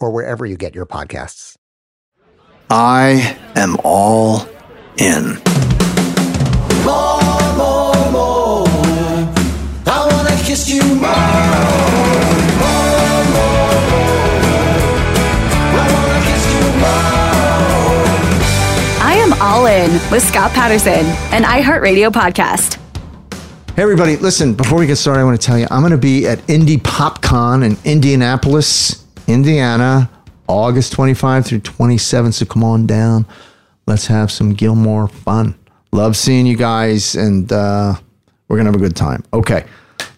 or wherever you get your podcasts. I am all in. More, more, more. I wanna kiss you more. More, more, more. I wanna kiss you more. I am all in with Scott Patterson, an iHeartRadio podcast. Hey, everybody, listen, before we get started, I want to tell you I'm going to be at Indy PopCon in Indianapolis, Indiana, August 25 through 27. So come on down. Let's have some Gilmore fun. Love seeing you guys, and uh, we're going to have a good time. Okay.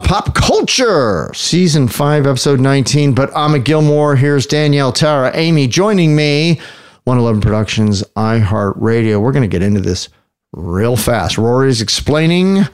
Pop Culture, Season 5, Episode 19. But I'm a Gilmore. Here's Danielle, Tara, Amy joining me. 111 Productions, iHeartRadio. We're going to get into this real fast. Rory's explaining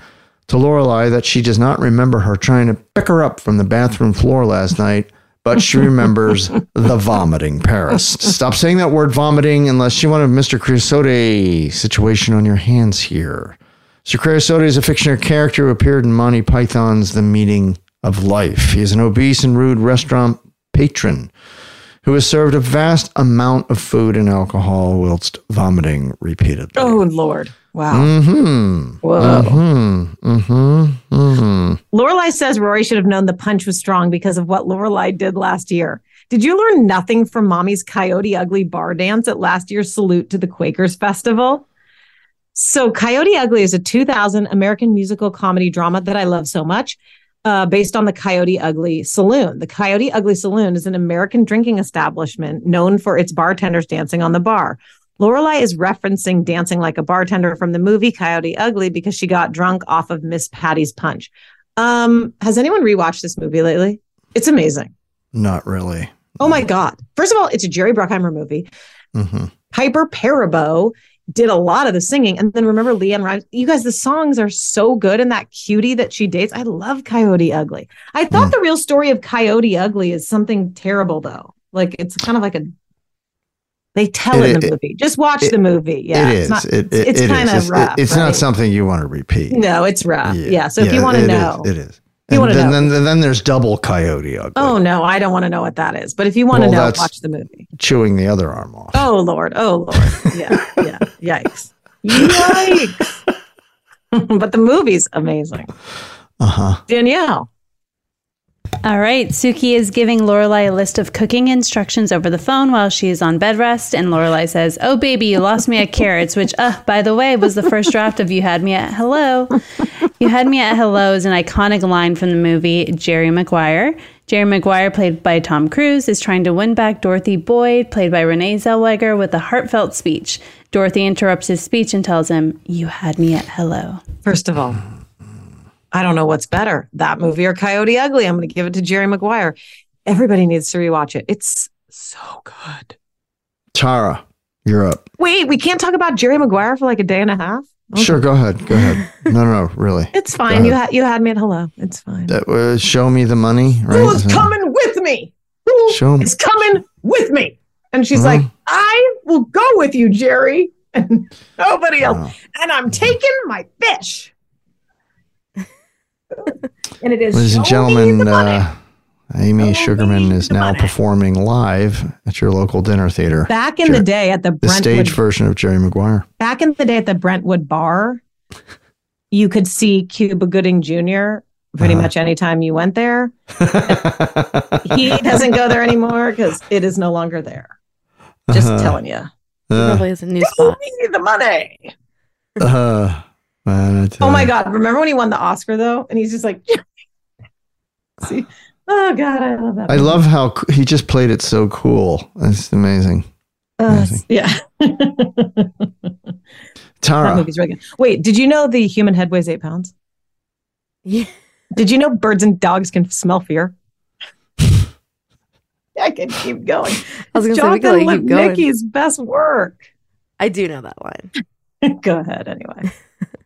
to Lorelai that she does not remember her trying to pick her up from the bathroom floor last night, but she remembers the vomiting Paris. Stop saying that word vomiting unless you want a Mr. Creosote situation on your hands here. Mr. Creosote is a fictional character who appeared in Monty Python's The Meaning of Life. He is an obese and rude restaurant patron who is served a vast amount of food and alcohol whilst vomiting repeatedly. Oh Lord! Wow. Mm-hmm. Whoa. Mm-hmm. Mm-hmm. Mm-hmm. Lorelai says Rory should have known the punch was strong because of what Lorelai did last year. Did you learn nothing from Mommy's Coyote Ugly bar dance at last year's Salute to the Quakers Festival? So, Coyote Ugly is a 2000 American musical comedy drama that I love so much, uh, based on the Coyote Ugly Saloon. The Coyote Ugly Saloon is an American drinking establishment known for its bartenders dancing on the bar. Lorelai is referencing dancing like a bartender from the movie Coyote Ugly because she got drunk off of Miss Patty's punch. Um, has anyone rewatched this movie lately? It's amazing. Not really. Oh my god! First of all, it's a Jerry Bruckheimer movie. Mm-hmm. Piper Perabo did a lot of the singing, and then remember LeAnn Rimes. You guys, the songs are so good, and that cutie that she dates. I love Coyote Ugly. I thought Mm. the real story of Coyote Ugly is something terrible, though. Like it's kind of like a. They tell It- in the it- movie. Just watch it- the movie. Yeah, it it's not- it, it, it's it kind is. of It's, rough. it's not something you want to repeat. No, it's rough. Yeah. so if you want to it is. know, it is. You And wanna then, know. Then, then there's double coyote ugly, oh no, I don't want to know what that is. But if you want to Well, know, watch the movie. chewing the other arm off. Oh Lord, oh Lord, yeah, yeah, yikes, yikes. but the movie's amazing. Uh huh. Danielle, All right, Sookie is giving Lorelai a list of cooking instructions over the phone while she is on bed rest, and Lorelai says, "Oh baby, you lost me at carrots," which, uh, by the way, was the first draft of "You Had Me at Hello." "You Had Me at Hello" is an iconic line from the movie Jerry Maguire. Jerry Maguire, played by Tom Cruise, is trying to win back Dorothy Boyd, played by Renee Zellweger, with a heartfelt speech. Dorothy interrupts his speech and tells him, "You had me at hello." first of all, I don't know what's better, that movie or Coyote Ugly. I'm going to give it to Jerry Maguire. Everybody needs to rewatch it. It's so good. Tara, you're up. Wait, we can't talk about Jerry Maguire for like a day and a half. Sure, go ahead. Go ahead. No, no, no, really. It's fine. You had you had me at hello. It's fine. That, uh, show me the money, right? Who's coming with me? Who Show is coming with me? And she's Mhm. like, I will go with you, Jerry, and nobody else. Wow. And I'm taking my fish. and it is Ladies and show me the gentlemen, uh, Amy Show Sugarman is now performing live at your local dinner theater. back in the day at the the stage Brentwood, version of Jerry Maguire. back in the day at the Brentwood bar, you could see Cuba Gooding Jr. pretty Uh-huh. much anytime you went there. He doesn't go there anymore because it is no longer there. Just Uh-huh. telling you. Uh, Probably is a new spot. me the money. uh, man, Oh my. God. Remember when he won the Oscar though? And he's just like, see, oh God, I love that. I movie. love how he just played it so cool. It's amazing. Uh, amazing. yeah. that movie's really good. Wait, did you know the human head weighs eight pounds? Yeah. Did you know birds and dogs can smell fear? I can keep going. I was gonna say we Jonathan could keep going. Lipnicki's best work. I do know that line. Go ahead, anyway.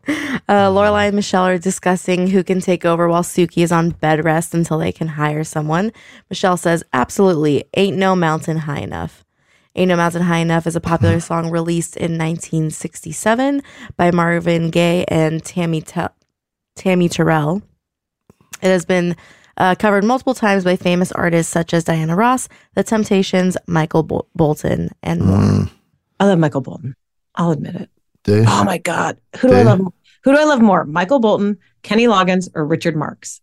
Uh, Lorelai and Michel are discussing who can take over while Sookie is on bed rest until they can hire someone. Michel says, "Absolutely, ain't no mountain high enough." Ain't No Mountain High Enough is a popular song released in 1967 by Marvin Gaye and Tammy Te- Tammy Terrell. It has been uh, covered multiple times by famous artists such as Diana Ross, The Temptations, Michael Bol- Bolton, and more. Mm, I love Michael Bolton. I'll admit it. Dude. Oh my God. Who do I love? Who do I love more? Michael Bolton, Kenny Loggins, or Richard Marx?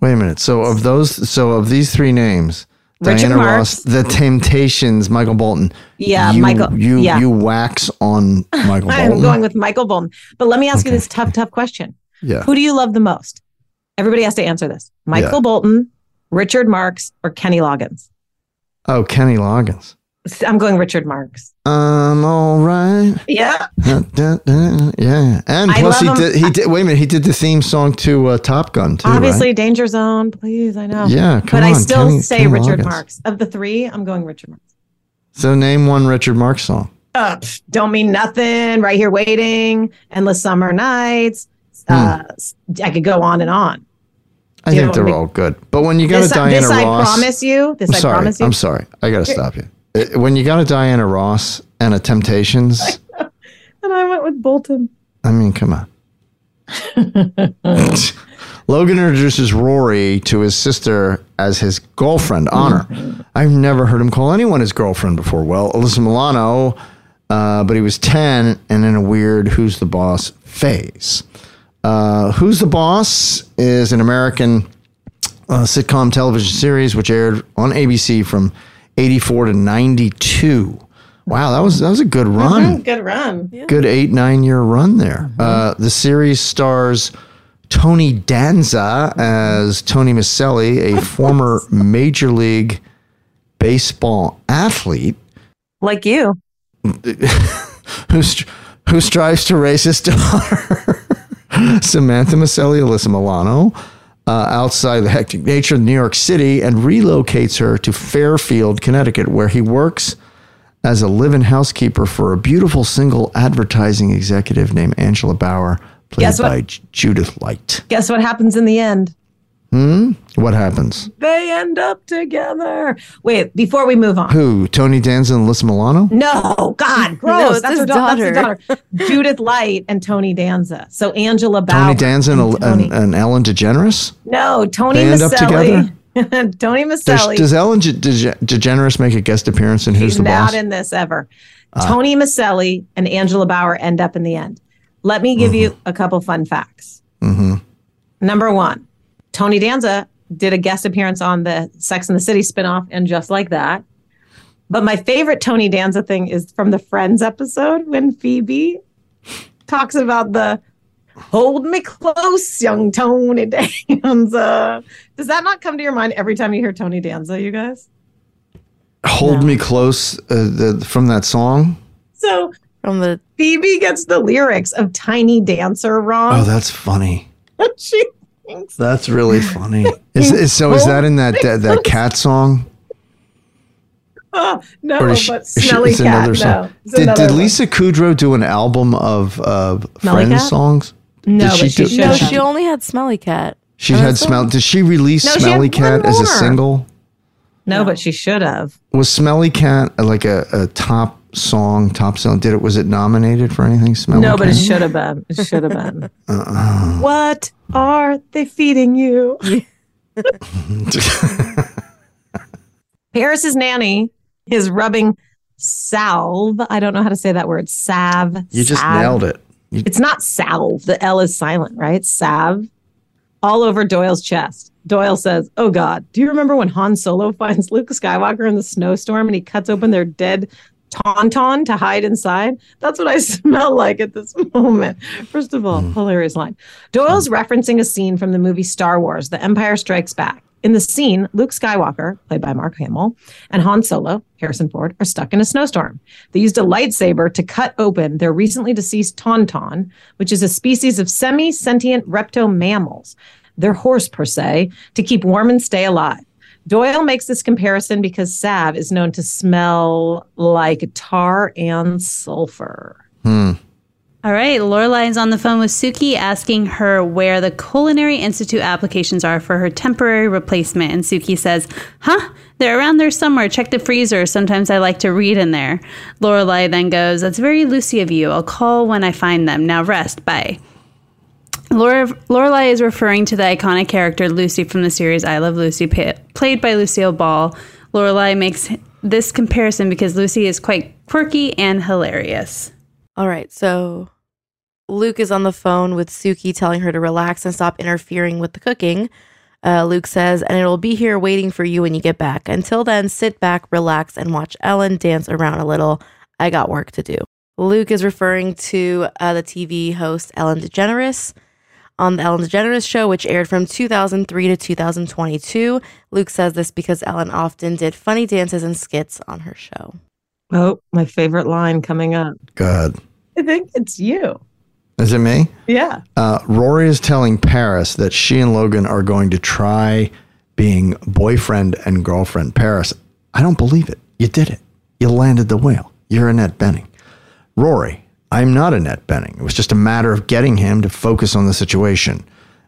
Wait a minute. So of those, so of these three names, Richard Diana Marx. Ross, The Temptations, Michael Bolton. Yeah, you, Michael. You yeah. you wax on Michael I'm going with Michael Bolton. But let me ask you this tough, tough question. yeah. Who do you love the most? Everybody has to answer this. Michael Yeah. Bolton, Richard Marx, or Kenny Loggins? Oh, Kenny Loggins. I'm going Richard Marx. I'm all right. Yeah. Yeah, and I plus he him. did. He did. Wait a minute. He did the theme song to uh, Top Gun too. Obviously, Danger Zone, please. I know. Yeah. Come but on, I still Kenny- say Kenny Richard Loggins. Marx. Of the three, I'm going Richard Marx. So name one Richard Marx song. Uh, don't mean nothing. Right here, waiting. Endless summer nights. Uh, I could go on and on. I You think they're all good. But when you got This, a Diana this I promise you. This I'm I sorry. promise you. I'm sorry. I got to stop you. Uh, When you got a Diana Ross and a Temptations, And I went with Bolton. I mean, come on. Logan introduces Rory to his sister as his girlfriend, Honor. I've never heard him call anyone his girlfriend before. Well, Alyssa Milano, uh, but he was 10 and in a weird Who's the Boss phase. Uh, Who's the Boss is an American uh, sitcom television series which aired on ABC from 84 to 92. Wow, that was that was a good run Good run. good eight nine year run there. Uh, the series stars Tony Danza as Tony Micelli, a former Major League Baseball athlete Like you. who who strives to raise his daughter Samantha Micelli, Alyssa Milano. Uh, outside the hectic nature of New York City and relocates her to Fairfield, Connecticut, where he works as a live-in housekeeper for a beautiful single advertising executive named Angela Bauer, played Guess what? by Judith Light. Guess what happens in the end? Hmm? What happens? They end up together. Wait, before we move on. Who? Tony Danza and Alyssa Milano? No, God, gross. No, it's that's, his her da- that's her daughter. daughter. Judith Light and Tony Danza. So Angela Bauer. Tony Danza and, and and, Tony. and Ellen DeGeneres? no, Tony They end up Micelli. Tony Does, Micelli. does Ellen De- De- DeGeneres make a guest appearance in Who's She's the not in this ever. Ah. Tony Micelli and Angela Bauer end up in the end. Let me give mm-hmm. you a couple fun facts. Mm-hmm. Number one, Tony Danza did a guest appearance on the Sex and the City spinoff and just like that. But my favorite Tony Danza thing is from the Friends episode when Phoebe talks about the hold me close, young Tony Danza. Does that not come to your mind every time you hear Tony Danza, you guys? Hold Me Close uh, the, from that song? So From the Phoebe gets the lyrics of Tiny Dancer wrong. Oh, that's funny. she thinks That's really funny. Is, is so? Is that in that that, that cat song? Oh, no, Or is she- but is she- Smelly it's Cat. another No, song. it's Did, another did one. Lisa Kudrow do an album of uh, Friends Cat? songs? No, Did but she do- should No, have. she only had Smelly Cat. She Oh, had that's smell. Did she release No, she Smelly Cat as a single? No, but she should have. Was Smelly Cat uh, like a, a top song, top song? Did it? Was it nominated for anything? Smelly no, but Cat? it should have been. It should have been. Uh-uh. what are they feeding you? Paris's nanny is rubbing salve. I don't know how to say that word. Salve. You just salve. nailed it. You- It's not salve. The L is silent, right? Salve. All over Doyle's chest. Doyle says, Oh God, do you remember when Han Solo finds Luke Skywalker in the snowstorm and he cuts open their dead tauntaun to hide inside? That's what I smell like at this moment. First of all, hmm. hilarious line. Doyle's referencing a scene from the movie Star Wars, The Empire Strikes Back. In the scene, Luke Skywalker, played by Mark Hamill, and Han Solo, Harrison Ford, are stuck in a snowstorm. They used a lightsaber to cut open their recently deceased tauntaun, which is a species of semi sentient repto mammals. They're horse per se, to keep warm and stay alive. Doyle makes this comparison because salve is known to smell like tar and sulfur. Hmm. All right, Lorelai is on the phone with Sookie asking her where the Culinary Institute applications are for her temporary replacement. And Sookie says, Huh? They're around there somewhere. Check the freezer. Sometimes I like to read in there. Lorelai then goes, That's very Lucy of you. I'll call when I find them. Now rest. Bye. Laura, Lorelai is referring to the iconic character Lucy from the series I Love Lucy, played by Lucille Ball. Lorelai makes this comparison because Lucy is quite quirky and hilarious. All right, so Luke is on the phone with Sookie telling her to relax and stop interfering with the cooking. Uh, Luke says, and it'll be here waiting for you when you get back. Until then, sit back, relax, and watch Ellen dance around a little. I got work to do. Luke is referring to uh, the TV host Ellen DeGeneres on the Ellen DeGeneres show, which aired from 2003 to 2022. Luke says this because Ellen often did funny dances and skits on her show. Oh, my favorite line coming up. Good. I think it's you. Is it me? Yeah. Uh, Rory is telling Paris that she and Logan are going to try being boyfriend and girlfriend. Paris, I don't believe it. You did it. You landed the whale. You're Annette Bening. Rory, I'm not Annette Bening. It was just a matter of getting him to focus on the situation.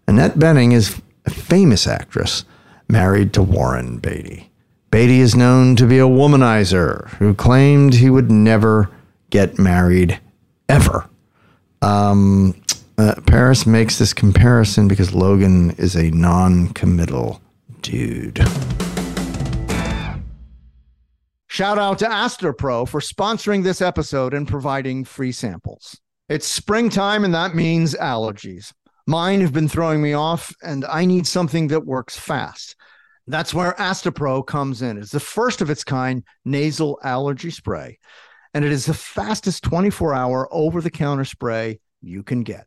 Annette Bening is a famous actress married to Warren Beatty. Beatty is known to be a womanizer who claimed he would never get married ever. Um, uh, Paris makes this comparison because Logan is a non committal dude. Shout out to Astepro for sponsoring this episode and providing free samples. It's springtime, and that means allergies. Mine have been throwing me off, and I need something that works fast. That's where Astepro comes in. It's the first of its kind nasal allergy spray, and it is the fastest 24 hour over the counter spray you can get.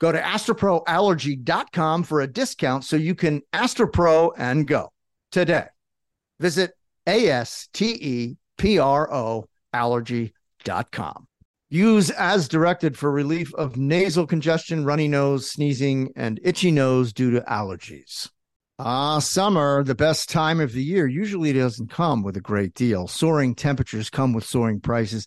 Go to asteproallergy.com for a discount so you can Astepro and go today. Visit A S T E P R O allergy.com. Use as directed for relief of nasal congestion, runny nose, sneezing, and itchy nose due to allergies. Ah, summer, the best time of the year, usually doesn't come with a great deal. Soaring temperatures come with soaring prices,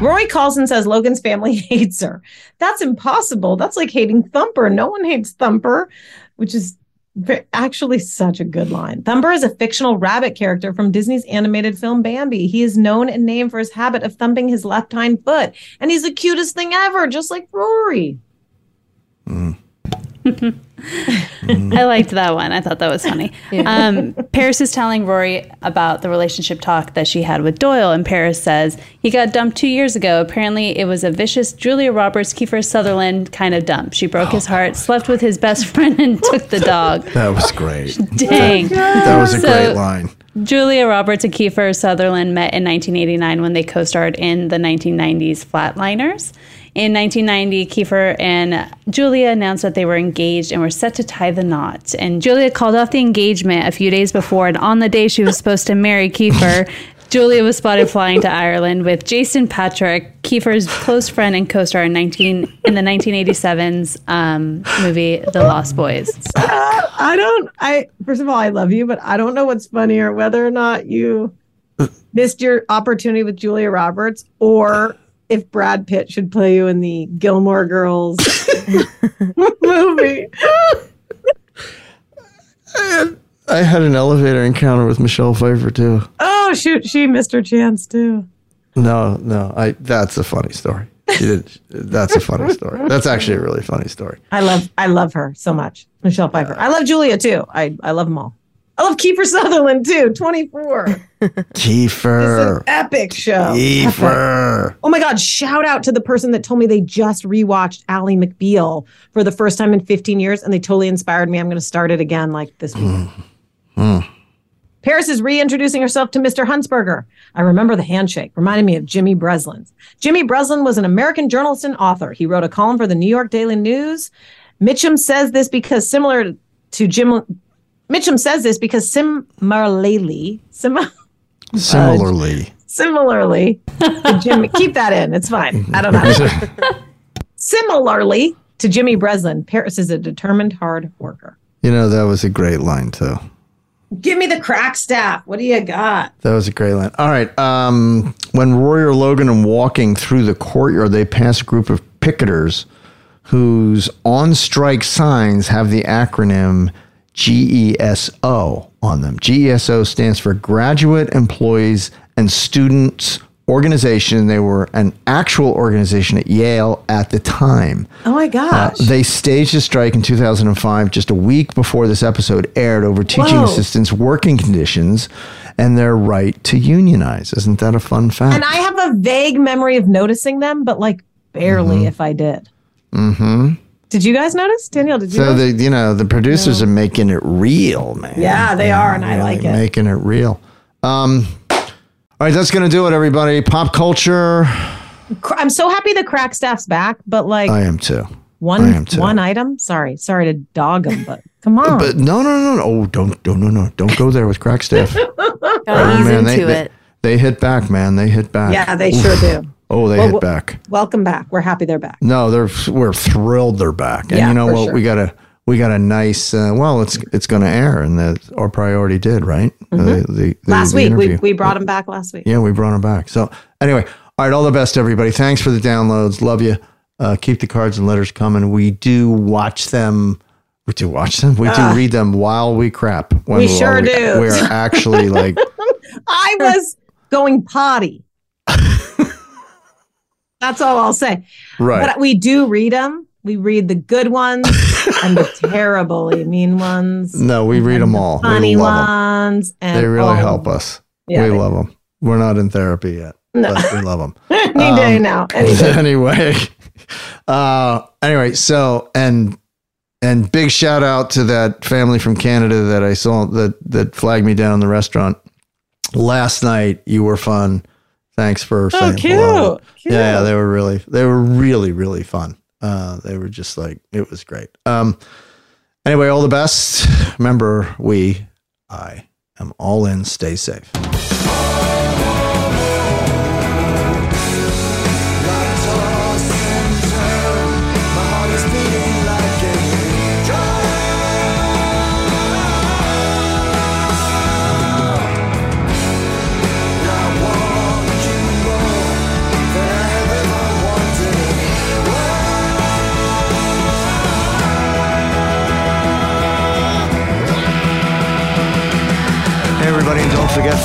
Rory calls and says Logan's family hates her. That's impossible. That's like hating Thumper. No one hates Thumper, which is actually such a good line. Thumper is a fictional rabbit character from Disney's animated film Bambi. He is known and named for his habit of thumping his left hind foot, and he's the cutest thing ever, just like Rory. Hmm. I liked that one. I thought that was funny. Um, Paris is telling Rory about the relationship talk that she had with Doyle, and Paris says he got dumped two years ago. Apparently, it was a vicious Julia Roberts, Kiefer Sutherland kind of dump. She broke his heart, slept with his best friend, and took the dog. That was great. Dang. That was a So- great line. Julia Roberts and Kiefer Sutherland met in 1989 when they co starred in the 1990s Flatliners. In 1990, Kiefer and Julia announced that they were engaged and were set to tie the knot. And Julia called off the engagement a few days before, and on the day she was supposed to marry Kiefer, Julia was spotted flying to Ireland with Jason Patric, Kiefer's close friend and co-star in 19 in the 1987's um, movie The Lost Boys. I don't. I first of all, I love you, but I don't know what's funnier, whether or not you missed your opportunity with Julia Roberts, or if Brad Pitt should play you in the Gilmore Girls movie. I had an elevator encounter with Michelle Pfeiffer too. Oh shoot, she missed her chance too. No, no, I. That's a funny story. She did. That's a funny story. That's actually a really funny story. I love, I love her so much, Michelle Pfeiffer. I love Julia too. I, I love them all. I love Kiefer Sutherland too. Twenty four. It's an Kiefer. epic show. Epic. Kiefer. Oh my God, shout out to the person that told me they just rewatched Ally McBeal for the first time in 15 years and they totally inspired me. I'm going to start it again like this week. Hmm. Hmm. Paris is reintroducing herself to Mr. Huntzberger. I remember the handshake, reminded me of Jimmy Breslin. Jimmy Breslin was an American journalist and author. He wrote a column for the New York Daily News. Mitchum says this because similar to Jim, Mitchum says this because similarly, sim- Similarly, Similarly, to Jimmy, keep that in. It's fine. I don't know. Similarly to Jimmy Breslin, Paris is a determined hard worker. you know that was a great line too. Give me the crack staff. What do you got? That was a great line. All right. Um, when Rory or Logan are walking through the courtyard, they pass a group of picketers whose on strike signs have the acronym GESO on them. GESO stands for Graduate Employees and Students Organization. They were an actual organization at Yale at the time. Oh my Uh, gosh. they staged a strike in 2005, just a week before this episode aired, over teaching Whoa. assistants' working conditions and their right to unionize. Isn't that a fun fact? and I have a vague memory of noticing them, but like barely if I did. mm-hmm. Did you guys notice? Danielle, did you So notice? the you know the producers are making it real, man. Yeah, they are, and I like it. Making it real. Um, all right, that's gonna do it, everybody. Pop culture. I'm so happy the crack staff's back, but like I am too. I one am too. one item. Sorry, sorry to dog them, but come on. But no, no, no, no. Oh, don't, don't, no, no. Don't go there with crack staff. Gotta Oh, man, into they, they, it. they hit back, man. They hit back. yeah, they Oof. sure do. Oh, they Well, hit back. Welcome back. We're happy they're back. No, they're we're thrilled they're back. And Yeah, you know what? sure. We got a we got a nice. Uh, well, it's it's going to air, and that our priority did right. The, the, the, Mm-hmm. Last the week we, we brought them back last week. Yeah, we brought them back. So anyway, all right, all the best, everybody. Thanks for the downloads. Love you. Uh, keep the cards and letters coming. We do watch them. We do watch them. We do Ah. read them while we crap. When We sure do. We are actually like, I was going potty. That's all I'll say. right. But we do read them. We read the good ones and the terribly mean ones. no, we read them all. Funny we love 'em. ones. And They really all- help us. Yeah, we love them. We're not in therapy yet, No. but we love them. Any day Um, now. Any day. anyway, uh, anyway, so and and big shout out to that family from Canada that I saw that that flagged me down in the restaurant last night. You were fun. Thanks for saying Oh, cute. hello. Cute. Yeah, yeah, they were really they were really really fun. Uh, they were just like it was great. Um, anyway, all the best. Remember, we, I am all in. Stay safe.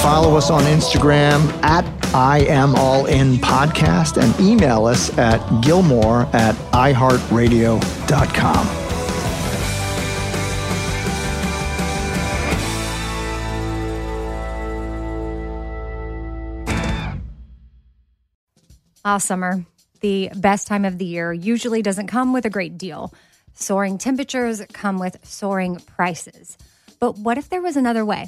Follow us on Instagram at I am all in podcast and email us at gilmore at iheartradio.com. Ah, summer, the best time of the year, usually doesn't come with a great deal. Soaring temperatures come with soaring prices. But what if there was another way?